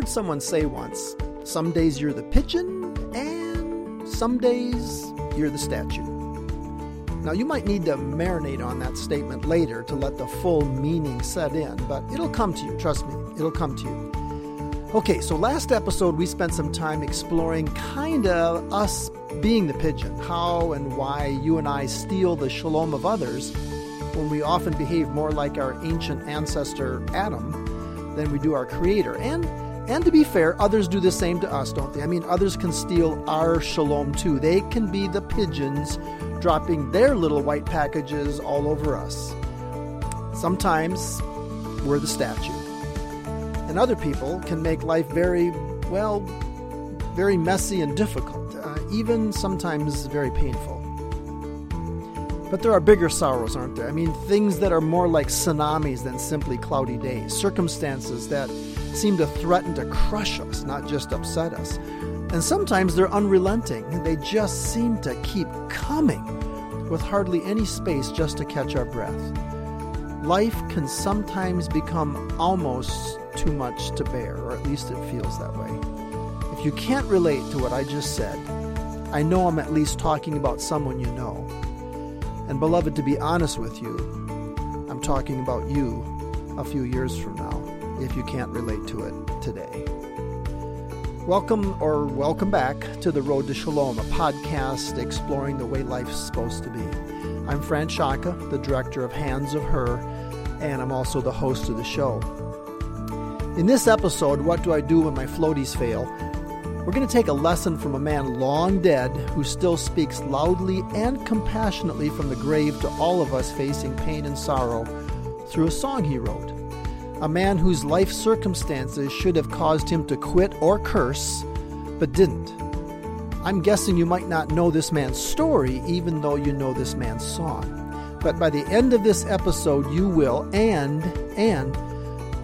heard someone say once some days you're the pigeon, and some days you're the statue. Now, you might need to marinate on that statement later to let the full meaning set in, but it'll come to you, trust me, it'll come to you. Okay, so last episode we spent some time exploring kind of us being the pigeon, how and why you and I steal the shalom of others when we often behave more like our ancient ancestor Adam than we do our creator. And and to be fair, others do the same to us, don't they? I mean, others can steal our shalom too. They can be the pigeons dropping their little white packages all over us. Sometimes we're the statue. And other people can make life very, well, very messy and difficult, uh, even sometimes very painful. But there are bigger sorrows, aren't there? I mean, things that are more like tsunamis than simply cloudy days, circumstances that seem to threaten to crush us, not just upset us. And sometimes they're unrelenting. They just seem to keep coming with hardly any space just to catch our breath. Life can sometimes become almost too much to bear, or at least it feels that way. If you can't relate to what I just said, I know I'm at least talking about someone you know. And, beloved, to be honest with you, I'm talking about you a few years from now if you can't relate to it today. Welcome or welcome back to The Road to Shalom, a podcast exploring the way life's supposed to be. I'm Fran Shaka, the director of Hands of Hur, and I'm also the host of the show. In this episode, What Do I Do When My Floaties Fail? We're going to take a lesson from a man long dead who still speaks loudly and compassionately from the grave to all of us facing pain and sorrow through a song he wrote a man whose life circumstances should have caused him to quit or curse, but didn't. I'm guessing you might not know this man's story, even though you know this man's song. But by the end of this episode, you will, and, and,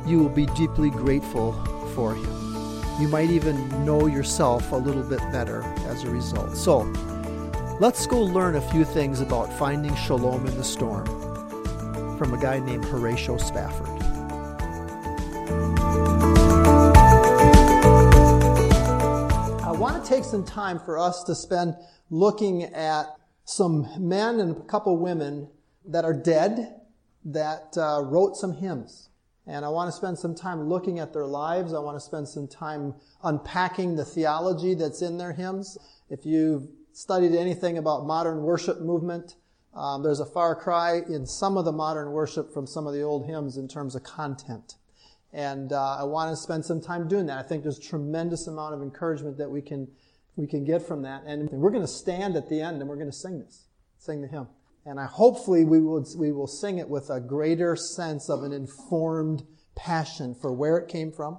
you will be deeply grateful for him. You might even know yourself a little bit better as a result. So, let's go learn a few things about finding shalom in the storm from a guy named Horatio Spafford. Take some time for us to spend looking at some men and a couple women that are dead that uh, wrote some hymns. And I want to spend some time looking at their lives. I want to spend some time unpacking the theology that's in their hymns. If you've studied anything about modern worship movement, um, there's a far cry in some of the modern worship from some of the old hymns in terms of content. And uh, I want to spend some time doing that. I think there's a tremendous amount of encouragement that we can we can get from that. And we're going to stand at the end and we're going to sing this, sing the hymn. And I hopefully we will we will sing it with a greater sense of an informed passion for where it came from,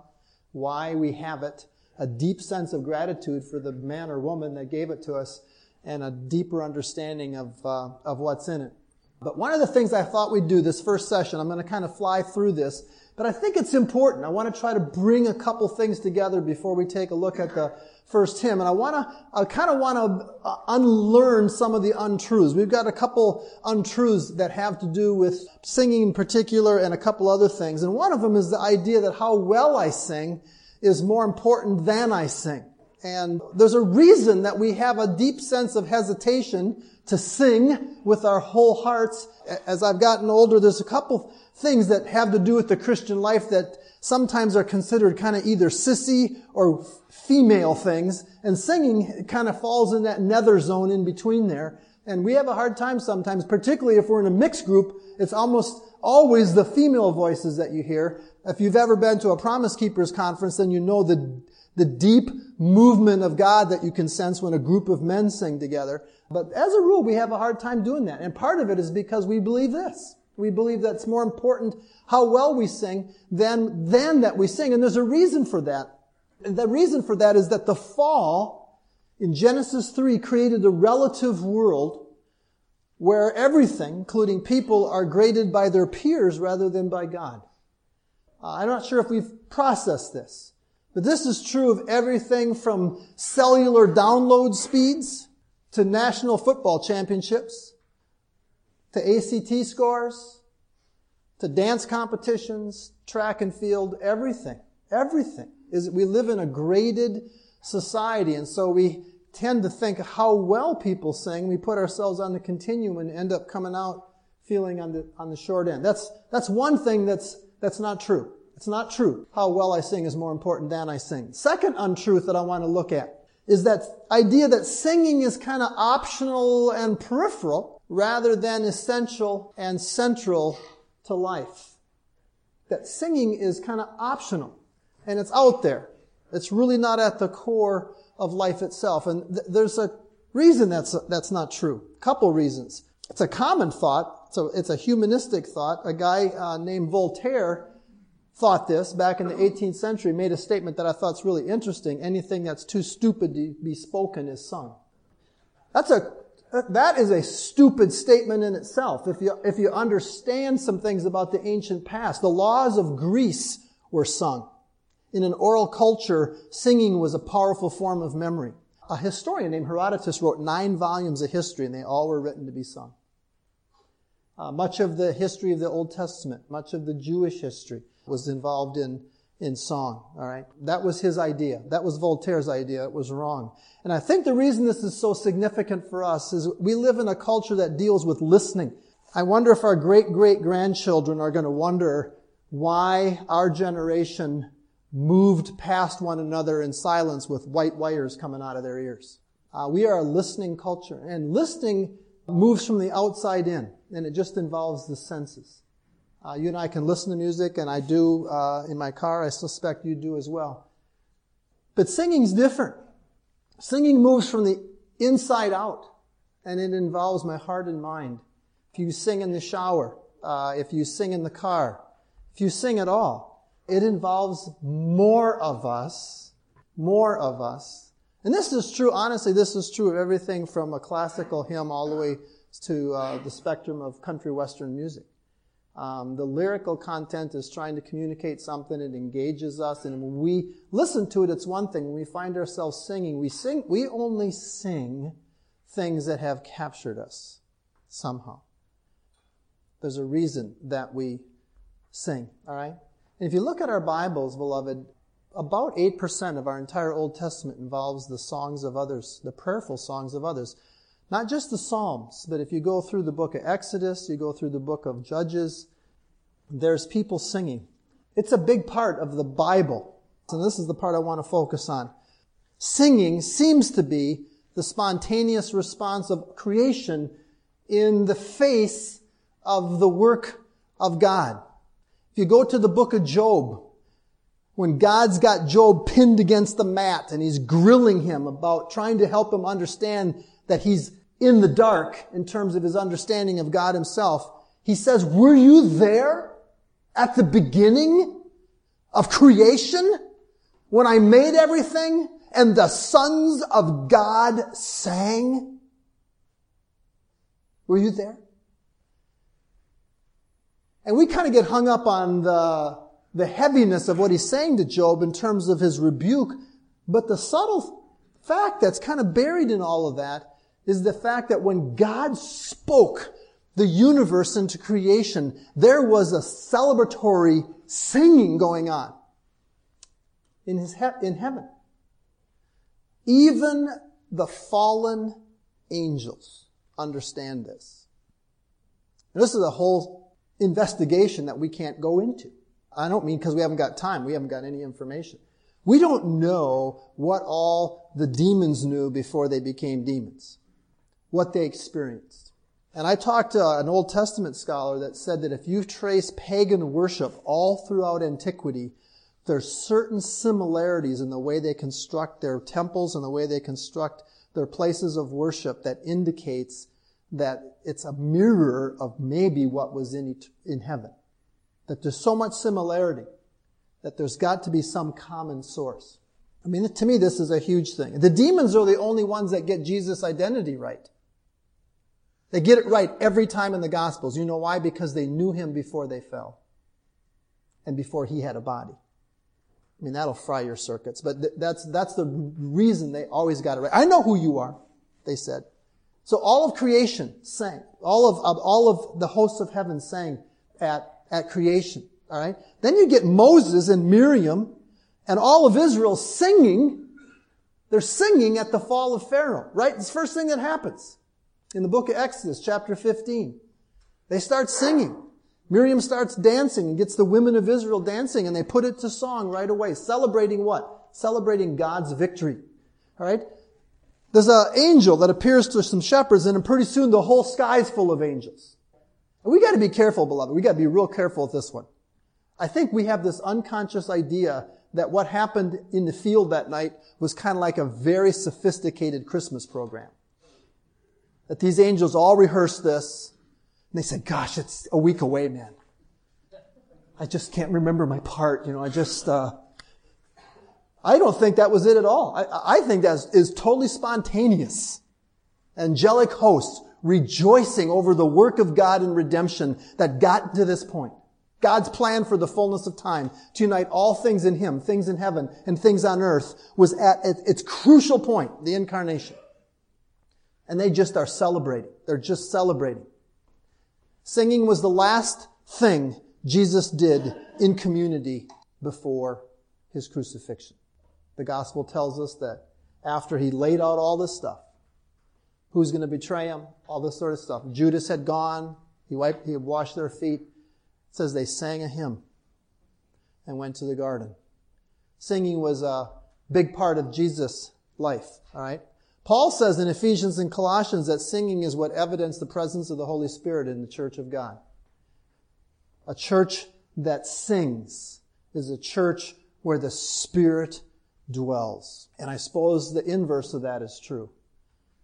why we have it, a deep sense of gratitude for the man or woman that gave it to us, and a deeper understanding of uh, of what's in it. But one of the things I thought we'd do this first session, I'm going to kind of fly through this, but I think it's important. I want to try to bring a couple things together before we take a look at the first hymn. And I want to, I kind of want to uh, unlearn some of the untruths. We've got a couple untruths that have to do with singing in particular and a couple other things. And one of them is the idea that how well I sing is more important than I sing. And there's a reason that we have a deep sense of hesitation to sing with our whole hearts. As I've gotten older, there's a couple things that have to do with the Christian life that sometimes are considered kind of either sissy or female things, and singing kind of falls in that nether zone in between there. And we have a hard time sometimes, particularly if we're in a mixed group, it's almost always the female voices that you hear. If you've ever been to a Promise Keepers conference, then you know the, the deep movement of God that you can sense when a group of men sing together. But as a rule, we have a hard time doing that. And part of it is because we believe this. We believe that it's more important how well we sing than, than that we sing. And there's a reason for that. And the reason for that is that the fall in Genesis 3 created a relative world where everything, including people, are graded by their peers rather than by God. Uh, I'm not sure if we've processed this, but this is true of everything from cellular download speeds to national football championships to ACT scores, to dance competitions, track and field, everything. Everything. is we live in a graded society, and so we tend to think how well people sing. We put ourselves on the continuum and end up coming out feeling on the, on the short end. That's, that's one thing that's, that's not true. It's not true. How well I sing is more important than I sing. Second untruth that I want to look at is that idea that singing is kind of optional and peripheral rather than essential and central to life. That singing is kind of optional and it's out there. It's really not at the core of life itself. And th- there's a reason that's, that's not true. A couple reasons. It's a common thought. So it's a humanistic thought. A guy uh, named Voltaire thought this back in the 18th century, made a statement that I thought is really interesting. Anything that's too stupid to be spoken is sung. That's a, that is a stupid statement in itself. If you, if you understand some things about the ancient past, the laws of Greece were sung. In an oral culture, singing was a powerful form of memory. A historian named Herodotus wrote nine volumes of history, and they all were written to be sung. Uh, much of the history of the Old Testament, much of the Jewish history was involved in, in song. All right. That was his idea. That was Voltaire's idea. It was wrong. And I think the reason this is so significant for us is we live in a culture that deals with listening. I wonder if our great great grandchildren are going to wonder why our generation moved past one another in silence with white wires coming out of their ears. Uh, we are a listening culture, and listening moves from the outside in, and it just involves the senses. Uh, you and I can listen to music, and I do uh, in my car. I suspect you do as well. But singing's different. Singing moves from the inside out, and it involves my heart and mind. If you sing in the shower, uh, if you sing in the car, if you sing at all, it involves more of us, more of us. And this is true, honestly, this is true of everything from a classical hymn all the way to uh, the spectrum of country western music. Um, the lyrical content is trying to communicate something. It engages us, and when we listen to it, it's one thing. When we find ourselves singing, we sing. We only sing things that have captured us somehow. There's a reason that we sing. All right. And if you look at our Bibles, beloved, about 8% of our entire Old Testament involves the songs of others, the prayerful songs of others. Not just the Psalms, but if you go through the book of Exodus, you go through the book of Judges, there's people singing. It's a big part of the Bible. And this is the part I want to focus on. Singing seems to be the spontaneous response of creation in the face of the work of God. If you go to the book of Job, when God's got Job pinned against the mat and he's grilling him about trying to help him understand that he's in the dark in terms of his understanding of God himself. He says, were you there at the beginning of creation when I made everything and the sons of God sang? Were you there? And we kind of get hung up on the, the heaviness of what he's saying to Job in terms of his rebuke. But the subtle fact that's kind of buried in all of that is the fact that when God spoke the universe into creation, there was a celebratory singing going on in his he- in heaven. Even the fallen angels understand this. And this is a whole investigation that we can't go into. I don't mean because we haven't got time. We haven't got any information. We don't know what all the demons knew before they became demons what they experienced. And I talked to an Old Testament scholar that said that if you trace pagan worship all throughout antiquity, there's certain similarities in the way they construct their temples and the way they construct their places of worship that indicates that it's a mirror of maybe what was in, in heaven. That there's so much similarity that there's got to be some common source. I mean, to me, this is a huge thing. The demons are the only ones that get Jesus' identity right. They get it right every time in the Gospels. You know why? Because they knew him before they fell and before he had a body. I mean, that'll fry your circuits, but th- that's, that's the reason they always got it right. I know who you are, they said. So all of creation sang. All of, of all of the hosts of heaven sang at, at creation. All right. Then you get Moses and Miriam And all of Israel singing, they're singing at the fall of Pharaoh, right? It's the first thing that happens in the book of Exodus, chapter 15. They start singing. Miriam starts dancing and gets the women of Israel dancing and they put it to song right away. Celebrating what? Celebrating God's victory. Alright? There's an angel that appears to some shepherds and pretty soon the whole sky's full of angels. And we gotta be careful, beloved. We gotta be real careful with this one. I think we have this unconscious idea that what happened in the field that night was kind of like a very sophisticated Christmas program. That these angels all rehearsed this, and they said, gosh, it's a week away, man. I just can't remember my part, you know, I just, uh, I don't think that was it at all. I, I think that is, is totally spontaneous. Angelic hosts rejoicing over the work of God in redemption that got to this point. God's plan for the fullness of time to unite all things in Him, things in heaven and things on earth, was at its crucial point, the incarnation. And they just are celebrating. They're just celebrating. Singing was the last thing Jesus did in community before His crucifixion. The gospel tells us that after He laid out all this stuff, who's going to betray Him, all this sort of stuff. Judas had gone. He wiped, he had washed their feet says they sang a hymn and went to the garden. Singing was a big part of Jesus' life, all right? Paul says in Ephesians and Colossians that singing is what evidenced the presence of the Holy Spirit in the church of God. A church that sings is a church where the Spirit dwells. And I suppose the inverse of that is true.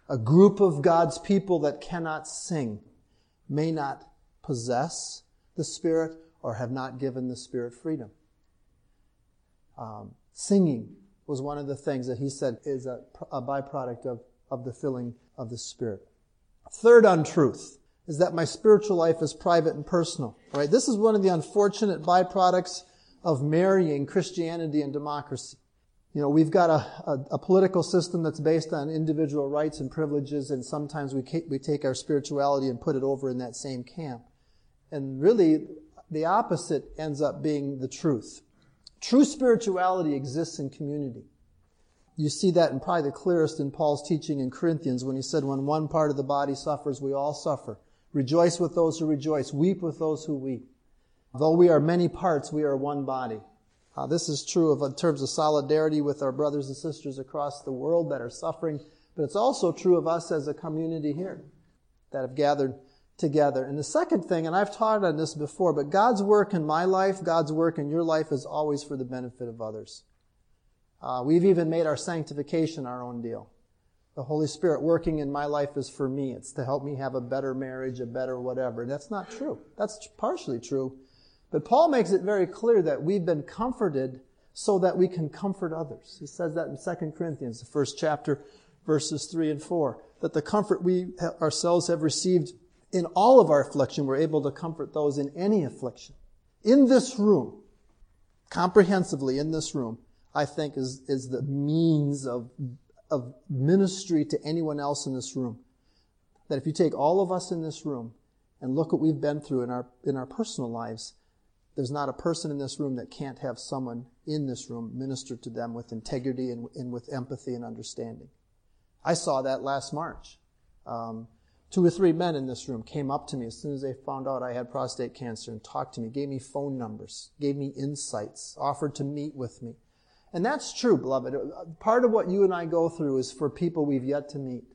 A group of God's people that cannot sing may not possess the Spirit or have not given the Spirit freedom. Um, singing was one of the things that he said is a, a byproduct of, of the filling of the Spirit. Third untruth is that my spiritual life is private and personal. Right? This is one of the unfortunate byproducts of marrying Christianity and democracy. You know, we've got a, a, a, political system that's based on individual rights and privileges, and sometimes we, we take our spirituality and put it over in that same camp. And really, the opposite ends up being the truth. True spirituality exists in community. You see that in probably the clearest in Paul's teaching in Corinthians when he said, when one part of the body suffers, we all suffer. Rejoice with those who rejoice. Weep with those who weep. Though we are many parts, we are one body. Uh, this is true of, in terms of solidarity with our brothers and sisters across the world that are suffering, but it's also true of us as a community here that have gathered together. And the second thing, and I've taught on this before, but God's work in my life, God's work in your life is always for the benefit of others. Uh, we've even made our sanctification our own deal. The Holy Spirit working in my life is for me. It's to help me have a better marriage, a better whatever. That's not true. That's partially true. But Paul makes it very clear that we've been comforted so that we can comfort others. He says that in 2 Corinthians, the first chapter, verses 3 and 4, that the comfort we ourselves have received in all of our affliction, we're able to comfort those in any affliction. In this room, comprehensively in this room, I think is, is the means of, of ministry to anyone else in this room. That if you take all of us in this room and look what we've been through in our, in our personal lives, there's not a person in this room that can't have someone in this room minister to them with integrity and, and with empathy and understanding. I saw that last March. Um, Two or three men in this room came up to me as soon as they found out I had prostate cancer and talked to me, gave me phone numbers, gave me insights, offered to meet with me. And that's true, beloved. Part of what you and I go through is for people we've yet to meet,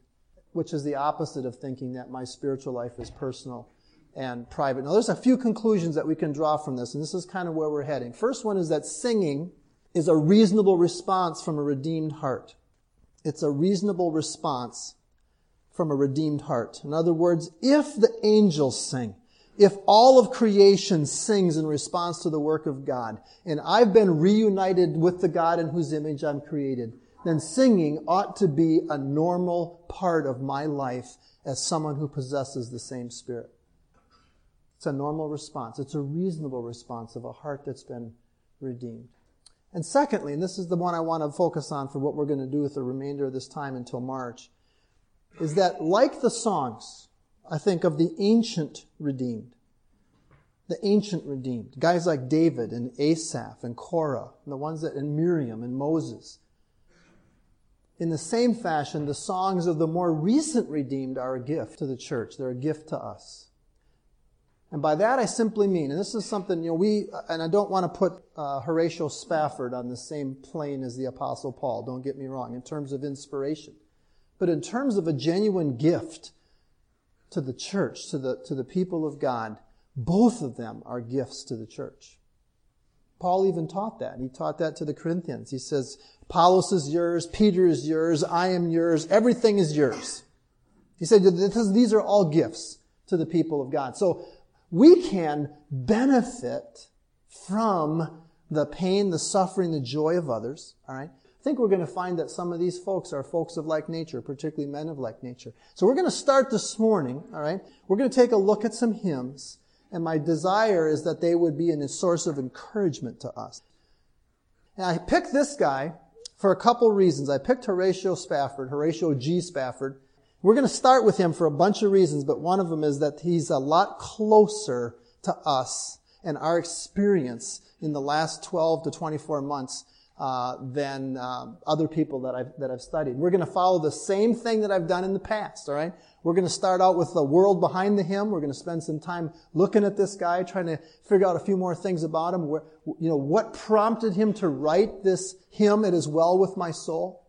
which is the opposite of thinking that my spiritual life is personal and private. Now, there's a few conclusions that we can draw from this, and this is kind of where we're heading. First one is that singing is a reasonable response from a redeemed heart. It's a reasonable response from a redeemed heart. In other words, if the angels sing, if all of creation sings in response to the work of God, and I've been reunited with the God in whose image I'm created, then singing ought to be a normal part of my life as someone who possesses the same spirit. It's a normal response. It's a reasonable response of a heart that's been redeemed. And secondly, and this is the one I want to focus on for what we're going to do with the remainder of this time until March, is that like the songs, I think, of the ancient redeemed, the ancient redeemed, guys like David and Asaph and Korah, and the ones that, and Miriam and Moses. In the same fashion, the songs of the more recent redeemed are a gift to the church. They're a gift to us. And by that I simply mean, and this is something, you know, we, and I don't want to put uh, Horatio Spafford on the same plane as the Apostle Paul, don't get me wrong, in terms of inspiration. But in terms of a genuine gift to the church, to the, to the people of God, both of them are gifts to the church. Paul even taught that. He taught that to the Corinthians. He says, Apollos is yours, Peter is yours, I am yours, everything is yours. He said, these are all gifts to the people of God. So we can benefit from the pain, the suffering, the joy of others. All right. Think we're going to find that some of these folks are folks of like nature, particularly men of like nature. So we're going to start this morning. All right. We're going to take a look at some hymns. And my desire is that they would be a source of encouragement to us. And I picked this guy for a couple reasons. I picked Horatio Spafford, Horatio G. Spafford, we're going to start with him for a bunch of reasons, but one of them is that he's a lot closer to us and our experience in the last 12 to 24 months uh, than uh, other people that I've that I've studied. We're going to follow the same thing that I've done in the past. All right. We're going to start out with the world behind the hymn. We're going to spend some time looking at this guy, trying to figure out a few more things about him. Where, you know, what prompted him to write this hymn? It is well with my soul.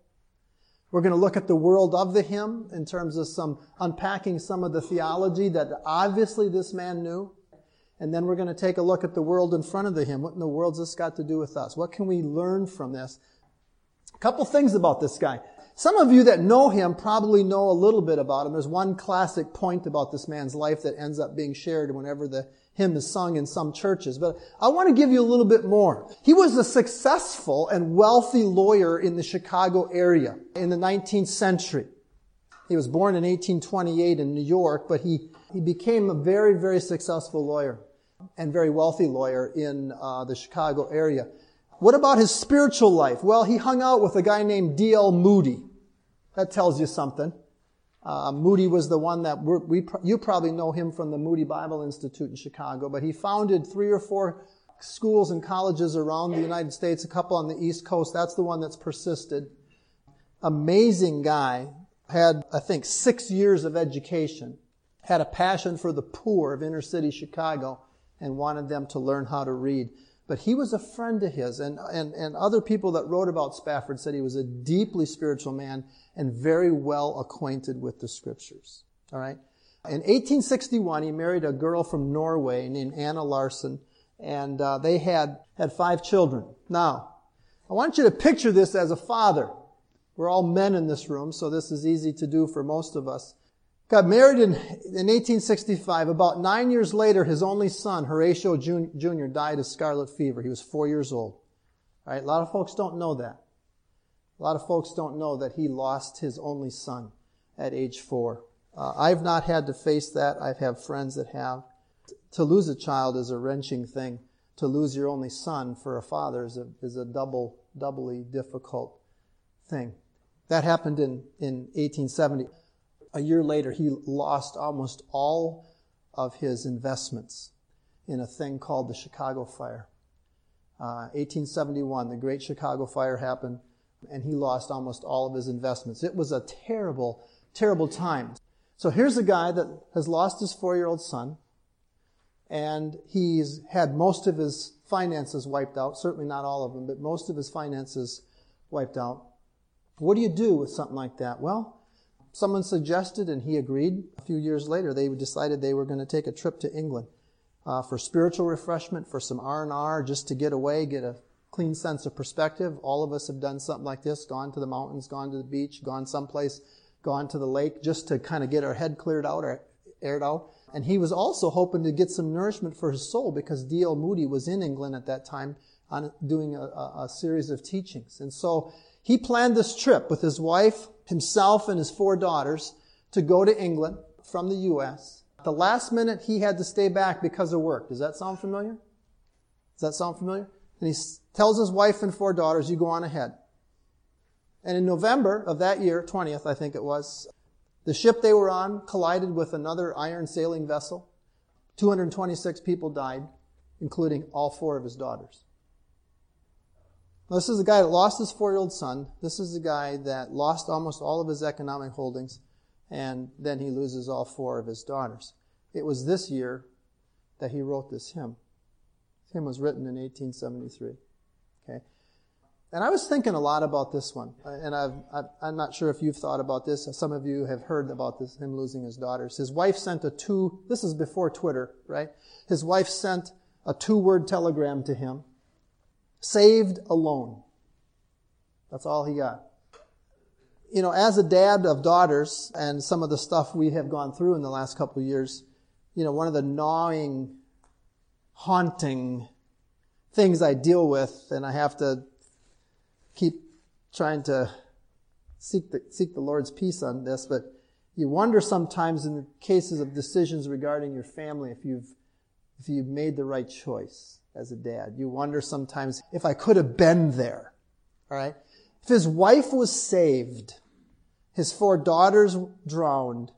We're going to look at the world of the hymn in terms of some unpacking some of the theology that obviously this man knew. And then we're going to take a look at the world in front of the hymn. What in the world's this got to do with us? What can we learn from this? A couple things about this guy. Some of you that know him probably know a little bit about him. There's one classic point about this man's life that ends up being shared whenever the hymn is sung in some churches, but I want to give you a little bit more. He was a successful and wealthy lawyer in the Chicago area in the 19th century. He was born in 1828 in New York, but he, he became a very, very successful lawyer and very wealthy lawyer in uh, the Chicago area. What about his spiritual life? Well, he hung out with a guy named D.L. Moody. That tells you something. Uh, Moody was the one that we, you probably know him from the Moody Bible Institute in Chicago, but he founded three or four schools and colleges around the United States, a couple on the East Coast. That's the one that's persisted. Amazing guy. Had, I think, six years of education. Had a passion for the poor of inner city Chicago and wanted them to learn how to read. But he was a friend of his, and, and, and other people that wrote about Spafford said he was a deeply spiritual man and very well acquainted with the scriptures. All right? In 1861, he married a girl from Norway named Anna Larsen, and uh, they had, had five children. Now, I want you to picture this as a father. We're all men in this room, so this is easy to do for most of us. Got married in, in 1865. About nine years later, his only son, Horatio Jr., died of scarlet fever. He was four years old. All right, a lot of folks don't know that. A lot of folks don't know that he lost his only son at age four. Uh, I've not had to face that. I've had friends that have. To lose a child is a wrenching thing. To lose your only son for a father is a, is a double, doubly difficult thing. That happened in, in 1870 a year later, he lost almost all of his investments in a thing called the Chicago Fire. Uh, 1871, the Great Chicago Fire happened, and he lost almost all of his investments. It was a terrible, terrible time. So here's a guy that has lost his four-year-old son, and he's had most of his finances wiped out. Certainly not all of them, but most of his finances wiped out. What do you do with something like that? Well, someone suggested and he agreed. A few years later, they decided they were going to take a trip to England uh, for spiritual refreshment, for some R&R, just to get away, get a clean sense of perspective. All of us have done something like this, gone to the mountains, gone to the beach, gone someplace, gone to the lake, just to kind of get our head cleared out or aired out. And he was also hoping to get some nourishment for his soul because D.L. Moody was in England at that time on doing a, a series of teachings. And so he planned this trip with his wife, himself, and his four daughters to go to England from the U.S. At the last minute, he had to stay back because of work. Does that sound familiar? Does that sound familiar? And he tells his wife and four daughters, you go on ahead. And in November of that year, 20th, I think it was, the ship they were on collided with another iron sailing vessel. 226 people died. including all four of his daughters. This is a guy that lost his four year old son. This is a guy that lost almost all of his economic holdings, and then he loses all four of his daughters. It was this year that he wrote this hymn. This hymn was written in 1873. Okay? And I was thinking a lot about this one, uh, and I've, i am not sure if you've thought about this. Some of you have heard about this, him losing his daughters. His wife sent a two, this is before Twitter, right? His wife sent a two word telegram to him. Saved alone. That's all he got. You know, as a dad of daughters and some of the stuff we have gone through in the last couple of years, you know, one of the gnawing, haunting things I deal with, and I have to keep trying to seek the, seek the Lord's peace on this, but you wonder sometimes in the cases of decisions regarding your family if you've, if you've made the right choice as a dad. You wonder sometimes if I could have been there. All right? If his wife was saved, his four daughters drowned,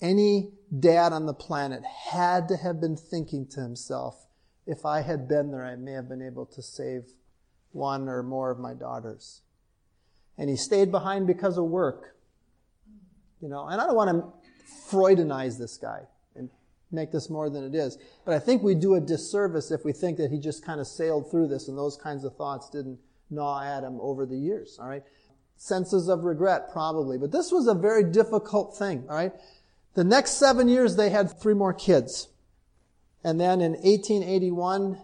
any dad on the planet had to have been thinking to himself, if I had been there, I may have been able to save one or more of my daughters. And he stayed behind because of work. You know, and I don't want to Freudenize this guy make this more than it is. But I think we do a disservice if we think that he just kind of sailed through this and those kinds of thoughts didn't gnaw at him over the years. All right. Senses of regret, probably. But this was a very difficult thing. All right. The next seven years, they had three more kids. And then in 1881,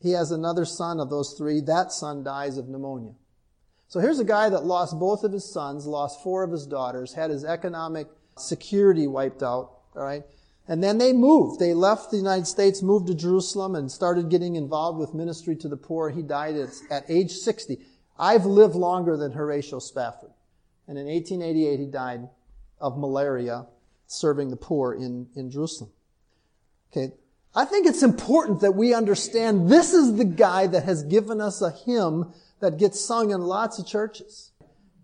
he has another son of those three. That son dies of pneumonia. So here's a guy that lost both of his sons, lost four of his daughters, had his economic security wiped out, all right? And then they moved. They left the United States, moved to Jerusalem, and started getting involved with ministry to the poor. He died at, at age 60. I've lived longer than Horatio Spafford. And in 1888, he died of malaria serving the poor in, in Jerusalem. Okay, I think it's important that we understand this is the guy that has given us a hymn that gets sung in lots of churches.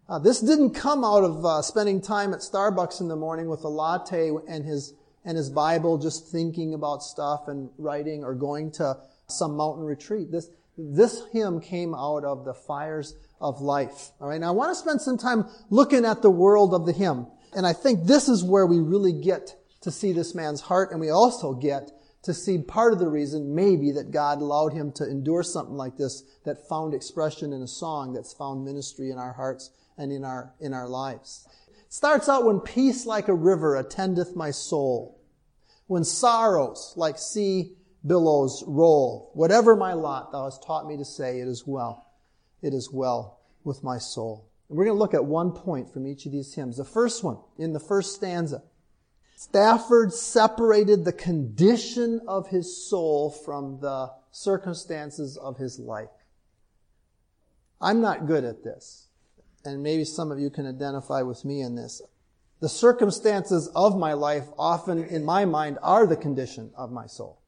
Uh, this didn't come out of uh, spending time at Starbucks in the morning with a latte and his and his Bible, just thinking about stuff and writing, or going to some mountain retreat. This this hymn came out of the fires of life. All right. Now I want to spend some time looking at the world of the hymn, and I think this is where we really get to see this man's heart, and we also get to see part of the reason maybe that God allowed him to endure something like this that found expression in a song that's found ministry in our hearts and in our in our lives. Starts out when peace like a river attendeth my soul. When sorrows like sea billows roll. Whatever my lot, thou hast taught me to say, it is well. It is well with my soul. And we're going to look at one point from each of these hymns. The first one, in the first stanza. Spafford separated the condition of his soul from the circumstances of his life. I'm not good at this, and maybe some of you can identify with me in this. The circumstances of my life often, in my mind, are the condition of my soul.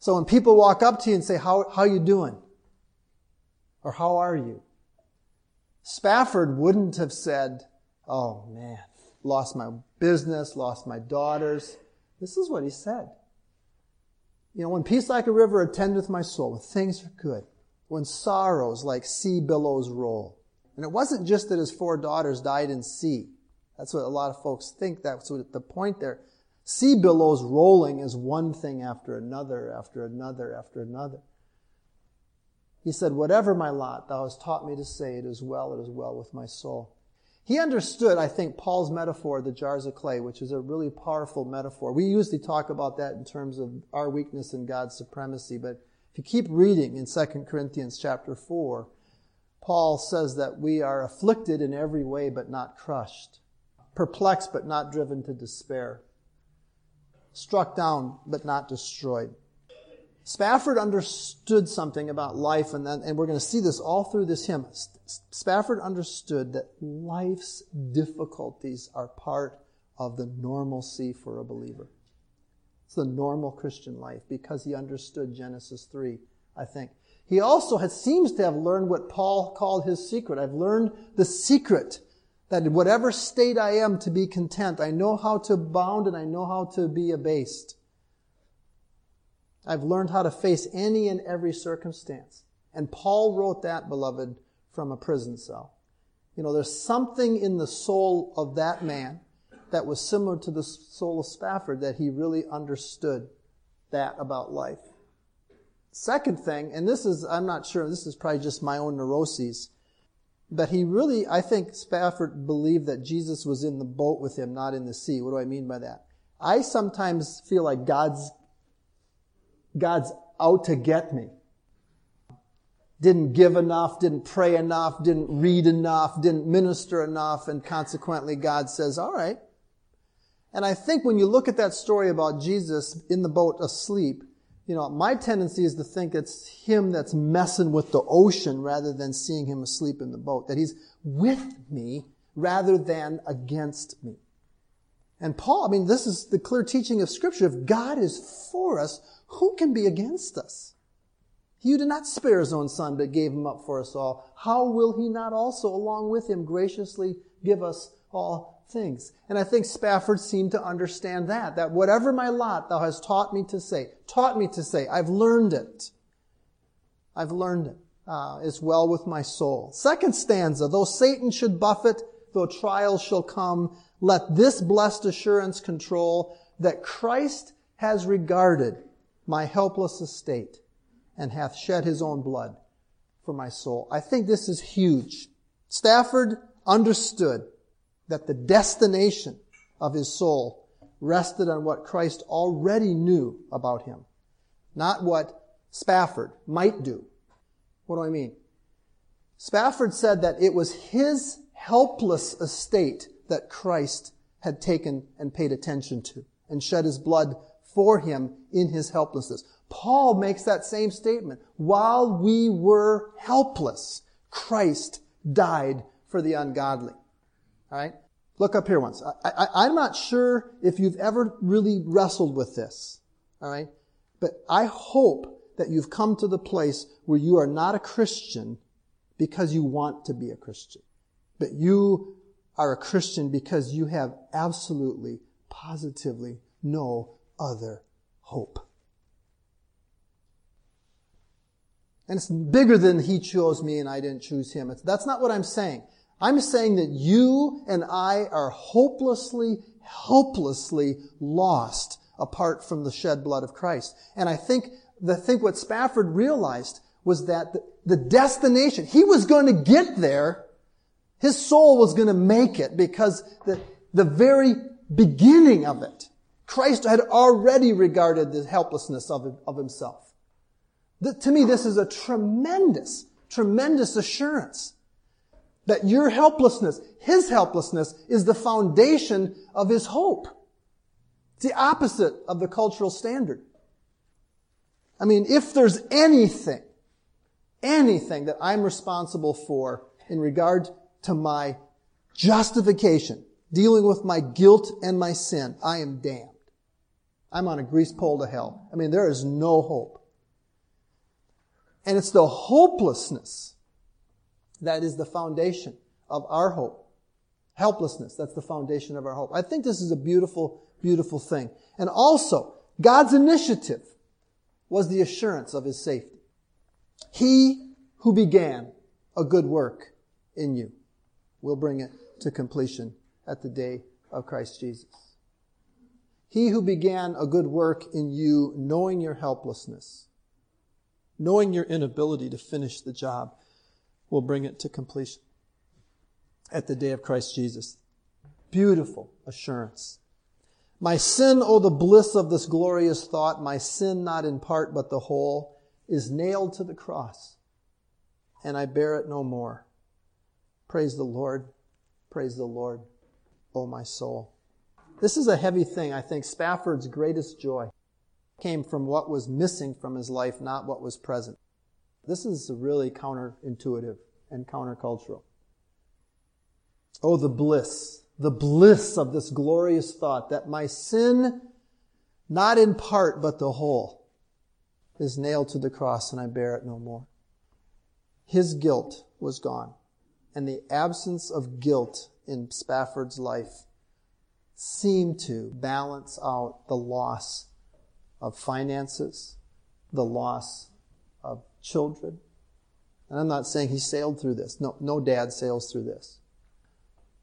So when people walk up to you and say, how, how you doing? Or how are you? Spafford wouldn't have said, oh man, lost my business, lost my daughters. This is what he said. You know, when peace like a river attendeth my soul, when things are good, when sorrows like sea billows roll. And it wasn't just that his four daughters died in sea. That's what a lot of folks think. That's what the point there. Sea billows rolling is one thing after another, after another, after another. He said, Whatever my lot, thou hast taught me to say, it is well, it is well with my soul. He understood, I think, Paul's metaphor, the jars of clay, which is a really powerful metaphor. We usually talk about that in terms of our weakness and God's supremacy, but if you keep reading in 2 Corinthians chapter 4, Paul says that we are afflicted in every way but not crushed, perplexed but not driven to despair, struck down but not destroyed. Spafford understood something about life, and, then, and we're going to see this all through this hymn. Spafford understood that life's difficulties are part of the normalcy for a believer. It's the normal Christian life because he understood Genesis 3, I think. He also has, seems to have learned what Paul called his secret. I've learned the secret that in whatever state I am to be content, I know how to abound and I know how to be abased. I've learned how to face any and every circumstance. And Paul wrote that, beloved, from a prison cell. You know, there's something in the soul of that man that was similar to the soul of Spafford that he really understood that about life. Second thing, and this is, I'm not sure, this is probably just my own neuroses, but he really, I think Spafford believed that Jesus was in the boat with him, not in the sea. What do I mean by that? I sometimes feel like God's, God's out to get me. Didn't give enough, didn't pray enough, didn't read enough, didn't minister enough, and consequently God says, alright. And I think when you look at that story about Jesus in the boat asleep, you know, my tendency is to think it's him that's messing with the ocean rather than seeing him asleep in the boat. That he's with me rather than against me. And Paul, I mean, this is the clear teaching of scripture. If God is for us, who can be against us? He who did not spare his own son, but gave him up for us all. How will he not also, along with him, graciously give us all things. And I think Spafford seemed to understand that, that whatever my lot thou hast taught me to say, taught me to say, I've learned it. I've learned it. Uh, is well with my soul. Second stanza, though Satan should buffet, though trials shall come, let this blessed assurance control that Christ has regarded my helpless estate and hath shed his own blood for my soul. I think this is huge. Spafford understood that the destination of his soul rested on what Christ already knew about him, not what Spafford might do. What do I mean? Spafford said that it was his helpless estate that Christ had taken and paid attention to and shed his blood for him in his helplessness. Paul makes that same statement. While we were helpless, Christ died for the ungodly. All right? Look up here once. I, am not sure if you've ever really wrestled with this. All right? But I hope that you've come to the place where you are not a Christian because you want to be a Christian. But you are a Christian because you have absolutely, positively no other hope. And it's bigger than he chose me and I didn't choose him. It's, that's not what I'm saying. I'm saying that you and I are hopelessly, helplessly lost apart from the shed blood of Christ. And I think, I think what Spafford realized was that the, destination, he was going to get there. His soul was going to make it because the, the very beginning of it, Christ had already regarded the helplessness of, of himself. The, to me, this is a tremendous, tremendous assurance that your helplessness, his helplessness, is the foundation of his hope. It's the opposite of the cultural standard. I mean, if there's anything, anything that I'm responsible for in regard to my justification, dealing with my guilt and my sin, I am damned. I'm on a grease pole to hell. I mean, there is no hope. And it's the hopelessness that is the foundation of our hope. Helplessness, that's the foundation of our hope. I think this is a beautiful, beautiful thing. And also, God's initiative was the assurance of his safety. He who began a good work in you will bring it to completion at the day of Christ Jesus. He who began a good work in you, knowing your helplessness, knowing your inability to finish the job, will bring it to completion at the day of Christ Jesus. Beautiful assurance. My sin, oh, the bliss of this glorious thought, my sin not in part but the whole, is nailed to the cross, and I bear it no more. Praise the Lord. Praise the Lord, oh my soul. This is a heavy thing. I think Spafford's greatest joy came from what was missing from his life, not what was present. This is really counterintuitive and countercultural. Oh, the bliss, the bliss of this glorious thought that my sin, not in part, but the whole, is nailed to the cross and I bear it no more. His guilt was gone. And the absence of guilt in Spafford's life seemed to balance out the loss of finances, the loss of children. And I'm not saying he sailed through this. No, no dad sails through this.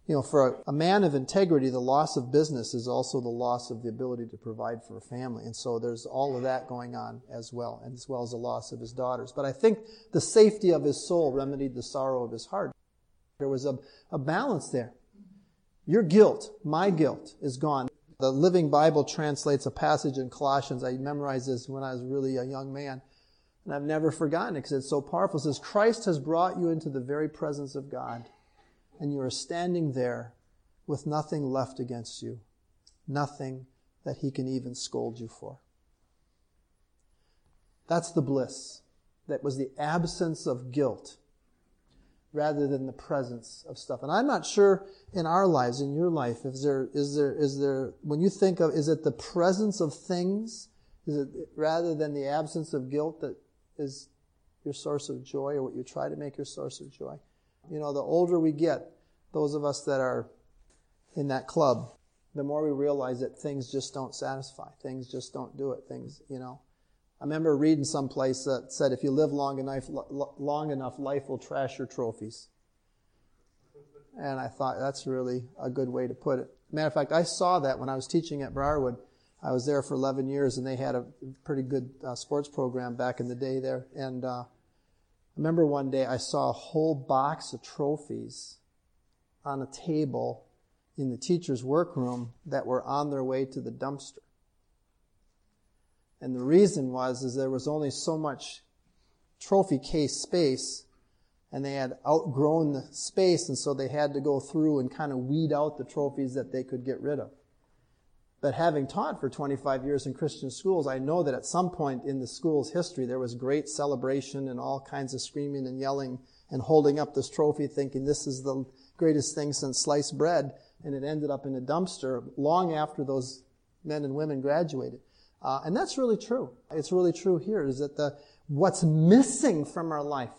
You know, for a, a, man of integrity, the loss of business is also the loss of the ability to provide for a family. And so there's all of that going on as well, and as well as the loss of his daughters. But I think the safety of his soul remedied the sorrow of his heart. There was a, a balance there. Your guilt, my guilt, is gone. The Living Bible translates a passage in Colossians. I memorized this when I was really a young man. And I've never forgotten it because it's so powerful. It says, Christ has brought you into the very presence of God and you are standing there with nothing left against you, nothing that he can even scold you for. That's the bliss. That was the absence of guilt rather than the presence of stuff. And I'm not sure in our lives, in your life, is there, is there, is there, when you think of, is it the presence of things? Is it rather than the absence of guilt that is your source of joy or what you try to make your source of joy? You know, the older we get, those of us that are in that club, the more we realize that things just don't satisfy. Things just don't do it. Things, you know. I remember reading someplace that said if you live long enough, long enough, life will trash your trophies. And I thought that's really a good way to put it. Matter of fact, I saw that when I was teaching at Briarwood. I was there for 11 years, and they had a pretty good uh, sports program back in the day there. And uh, I remember one day I saw a whole box of trophies on a table in the teacher's workroom that were on their way to the dumpster. And the reason was is there was only so much trophy case space and they had outgrown the space and so they had to go through and kind of weed out the trophies that they could get rid of. But having taught for 25 years in Christian schools, I know that at some point in the school's history, there was great celebration and all kinds of screaming and yelling and holding up this trophy thinking this is the greatest thing since sliced bread. And it ended up in a dumpster long after those men and women graduated. Uh, and that's really true. It's really true here is that the, what's missing from our life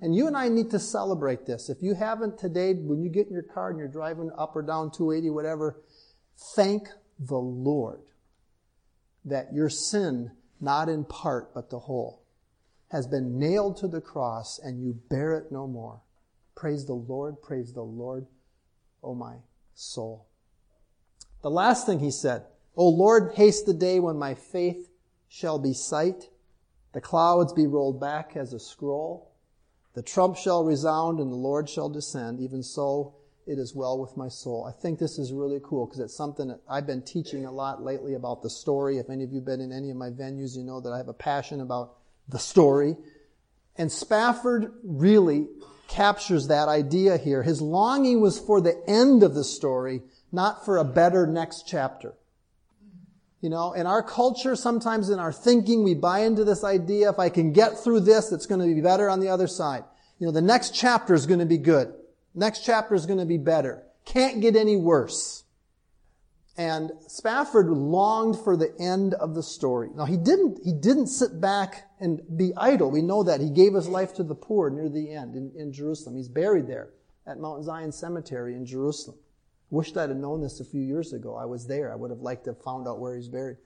and you and I need to celebrate this. If you haven't today, when you get in your car and you're driving up or down 280, whatever, thank the Lord that your sin, not in part but the whole, has been nailed to the cross and you bear it no more. Praise the Lord, praise the Lord, O my soul. The last thing he said, O Lord, haste the day when my faith shall be sight, the clouds be rolled back as a scroll, the trump shall resound and the Lord shall descend, even so it is well with my soul. I think this is really cool because it's something that I've been teaching a lot lately about the story. If any of you have been in any of my venues, you know that I have a passion about the story. And Spafford really captures that idea here. His longing was for the end of the story, not for a better next chapter. You know, in our culture, sometimes in our thinking, we buy into this idea, if I can get through this, it's going to be better on the other side. You know, the next chapter is going to be good. Next chapter is going to be better. Can't get any worse. And Spafford longed for the end of the story. Now he didn't, he didn't sit back and be idle. We know that. He gave his life to the poor near the end in, in Jerusalem. He's buried there at Mount Zion Cemetery in Jerusalem. Wished I'd have known this a few years ago. I was there. I would have liked to have found out where he's buried.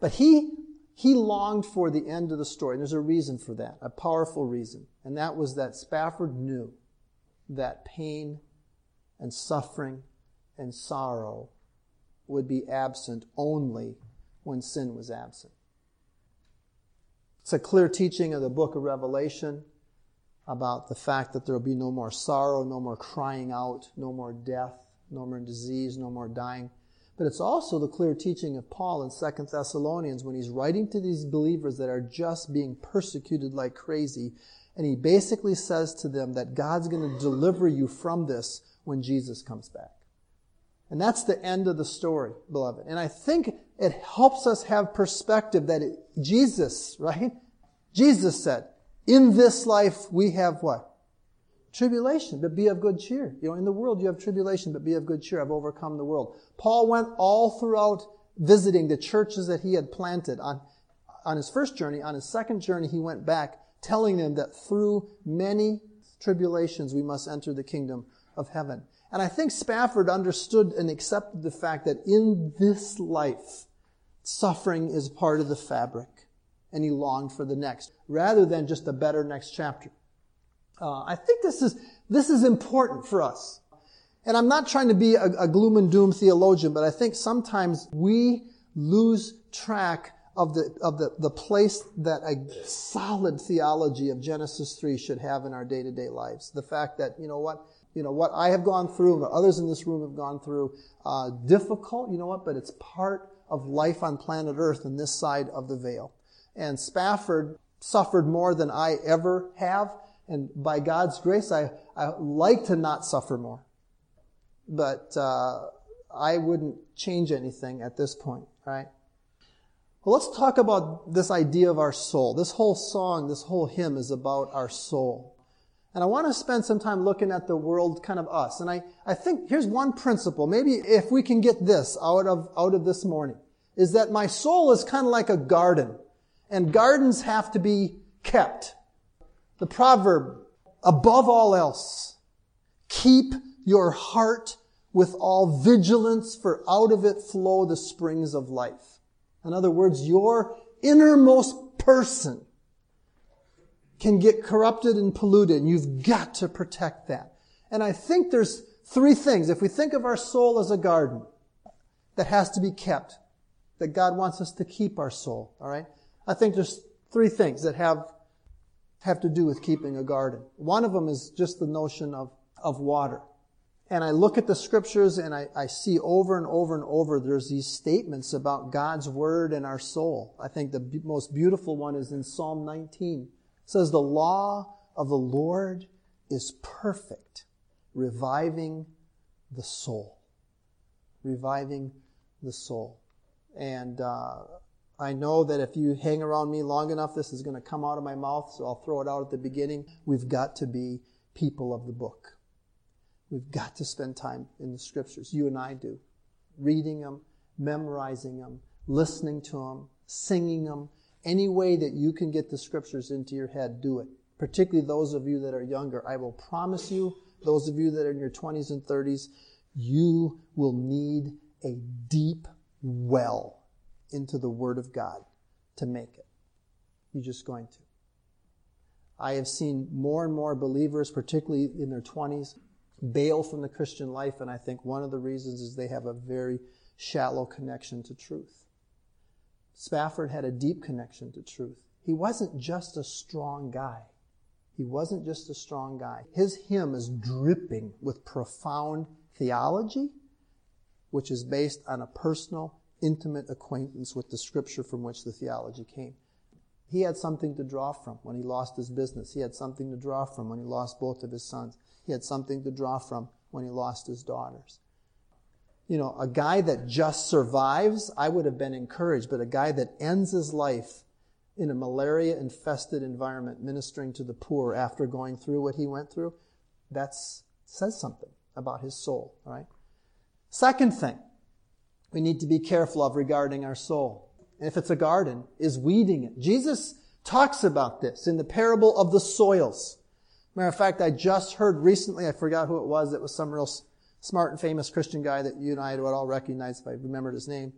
But he, he longed for the end of the story. And there's a reason for that, a powerful reason. And that was that Spafford knew that pain and suffering and sorrow would be absent only when sin was absent. It's a clear teaching of the book of Revelation about the fact that there will be no more sorrow, no more crying out, no more death, no more disease, no more dying. But it's also the clear teaching of Paul in 2 Thessalonians when he's writing to these believers that are just being persecuted like crazy. And he basically says to them that God's going to deliver you from this when Jesus comes back. And that's the end of the story, beloved. And I think it helps us have perspective that it, Jesus, right? Jesus said, in this life we have what? Tribulation, but be of good cheer. You know, in the world you have tribulation, but be of good cheer. I've overcome the world. Paul went all throughout visiting the churches that he had planted on, on his first journey. On his second journey, he went back telling them that through many tribulations we must enter the kingdom of heaven. And I think Spafford understood and accepted the fact that in this life, suffering is part of the fabric. and he longed for the next, rather than just a better next chapter. Uh, I think this is, this is important for us. And I'm not trying to be a, a gloom and doom theologian, but I think sometimes we lose track of the, of the, the place that a solid theology of Genesis 3 should have in our day-to-day lives. The fact that, you know what, you know, what I have gone through, what others in this room have gone through, uh, difficult, you know what, but it's part of life on planet Earth in this side of the veil. And Spafford suffered more than I ever have, and by God's grace, I, I like to not suffer more. But uh, I wouldn't change anything at this point, right? Well, let's talk about this idea of our soul. This whole song, this whole hymn is about our soul. And I want to spend some time looking at the world kind of us. And I, I think here's one principle. Maybe if we can get this out of, out of this morning, is that my soul is kind of like a garden. And gardens have to be kept. The proverb, above all else, keep your heart with all vigilance, for out of it flow the springs of life. In other words, your innermost person can get corrupted and polluted, and you've got to protect that. And I think there's three things. If we think of our soul as a garden that has to be kept, that God wants us to keep our soul, all right? I think there's three things that have have to do with keeping a garden. One of them is just the notion of, of water and I look at the scriptures and I, I, see over and over and over there's these statements about God's word and our soul. I think the b- most beautiful one is in Psalm 19. It says, The law of the Lord is perfect, reviving the soul. Reviving the soul. And uh, I know that if you hang around me long enough, this is going to come out of my mouth, so I'll throw it out at the beginning. We've got to be people of the book. We've got to spend time in the scriptures. You and I do. Reading them, memorizing them, listening to them, singing them. Any way that you can get the scriptures into your head, do it. Particularly those of you that are younger. I will promise you, those of you that are in your 20s and 30s, you will need a deep well into the Word of God to make it. You're just going to. I have seen more and more believers, particularly in their 20s, bail from the Christian life, and I think one of the reasons is they have a very shallow connection to truth. Spafford had a deep connection to truth. He wasn't just a strong guy. He wasn't just a strong guy. His hymn is dripping with profound theology, which is based on a personal, intimate acquaintance with the scripture from which the theology came. He had something to draw from when he lost his business. He had something to draw from when he lost both of his sons. He had something to draw from when he lost his daughters. You know, a guy that just survives, I would have been encouraged, but a guy that ends his life in a malaria infested environment ministering to the poor after going through what he went through, that says something about his soul, right? Second thing we need to be careful of regarding our soul. And if it's a garden, is weeding it. Jesus talks about this in the parable of the soils. Matter of fact, I just heard recently, I forgot who it was, it was some real smart and famous Christian guy that you and I would all recognize if I remembered his name.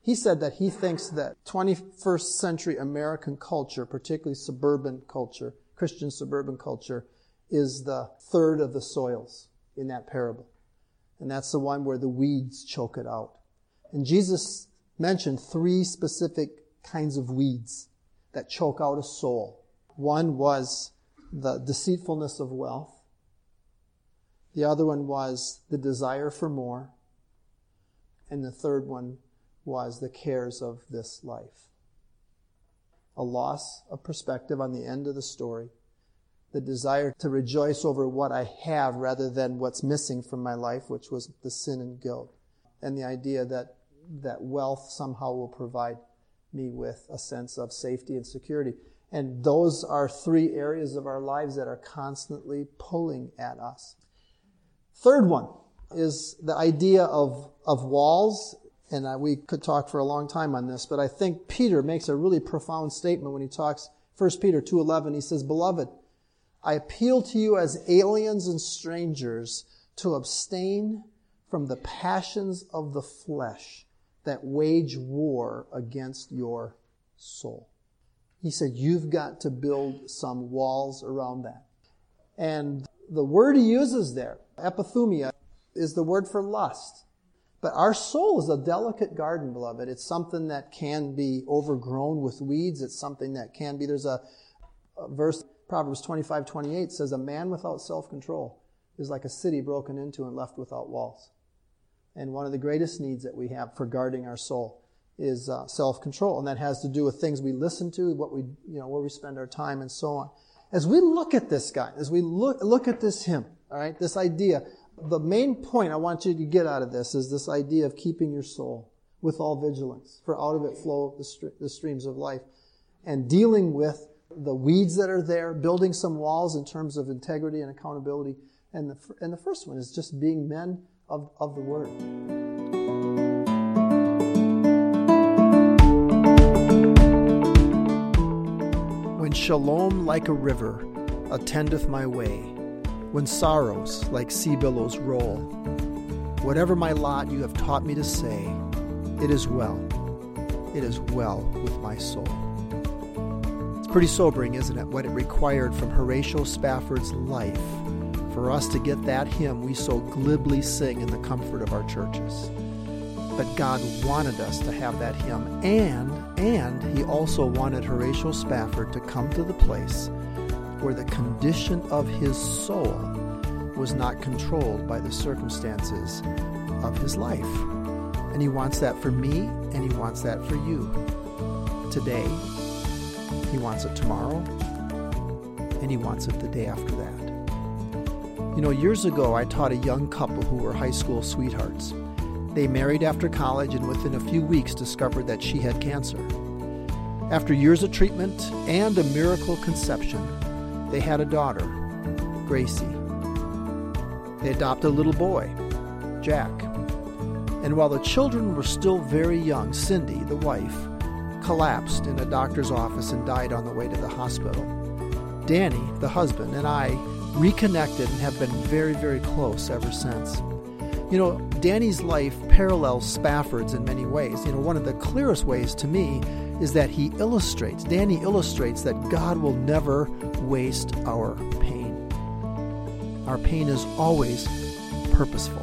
He said that he thinks that 21st century American culture, particularly suburban culture, Christian suburban culture, is the third of the soils in that parable. And that's the one where the weeds choke it out. And Jesus mentioned three specific kinds of weeds that choke out a soul. One was the deceitfulness of wealth. The other one was the desire for more. And the third one was the cares of this life. A loss of perspective on the end of the story. The desire to rejoice over what I have rather than what's missing from my life, which was the sin and guilt. And the idea that, that wealth somehow will provide me with a sense of safety and security. And those are three areas of our lives that are constantly pulling at us. Third one is the idea of, of walls. And uh, we could talk for a long time on this, but I think Peter makes a really profound statement when he talks, 1 Peter 2.11, he says, Beloved, I appeal to you as aliens and strangers to abstain from the passions of the flesh that wage war against your soul. He said, You've got to build some walls around that. And the word he uses there, epithumia, is the word for lust. But our soul is a delicate garden, beloved. It's something that can be overgrown with weeds. It's something that can be. There's a, a verse, Proverbs 25, 28 says, A man without self control is like a city broken into and left without walls. And one of the greatest needs that we have for guarding our soul is uh, self control. And that has to do with things we listen to, what we, you know, where we spend our time, and so on. As we look at this guy, as we look, look at this hymn, all right, this idea, the main point I want you to get out of this is this idea of keeping your soul with all vigilance, for out of it flow the, the streams of life, and dealing with the weeds that are there, building some walls in terms of integrity and accountability. And the, and the first one is just being men of, of the Word. When shalom like a river attendeth my way, when sorrows like sea billows roll. Whatever my lot you have taught me to say, it is well. It is well with my soul. It's pretty sobering, isn't it? What it required from Horatio Spafford's life for us to get that hymn we so glibly sing in the comfort of our churches. But God wanted us to have that hymn, and and He also wanted Horatio Spafford to come to the place where the condition of his soul was not controlled by the circumstances of his life. And he wants that for me, and he wants that for you. Today, he wants it tomorrow, and he wants it the day after that. You know, years ago, I taught a young couple who were high school sweethearts. They married after college and within a few weeks discovered that she had cancer. After years of treatment and a miracle conception, they had a daughter, Gracie. They adopted a little boy, Jack. And while the children were still very young, Cindy, the wife, collapsed in a doctor's office and died on the way to the hospital. Danny, the husband, and I reconnected and have been very, very close ever since. You know, Danny's life parallels Spafford's in many ways. You know, one of the clearest ways to me is that he illustrates, Danny illustrates that God will never waste our pain. Our pain is always purposeful.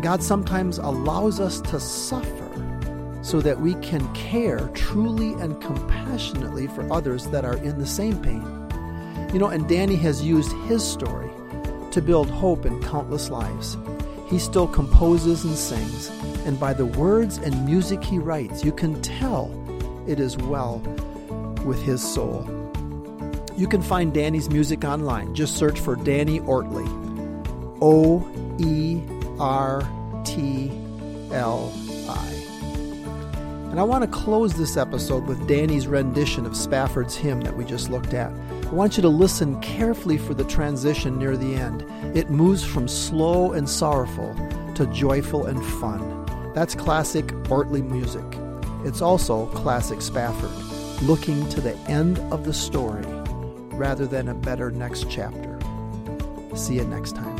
God sometimes allows us to suffer so that we can care truly and compassionately for others that are in the same pain. You know, and Danny has used his story to build hope in countless lives. He still composes and sings, and by the words and music he writes, you can tell it is well with his soul. You can find Danny's music online. Just search for Danny Oertli. O E R T L I. And I want to close this episode with Danny's rendition of Spafford's hymn that we just looked at. I want you to listen carefully for the transition near the end. It moves from slow and sorrowful to joyful and fun. That's classic Oertli music. It's also classic Spafford, looking to the end of the story rather than a better next chapter. See you next time.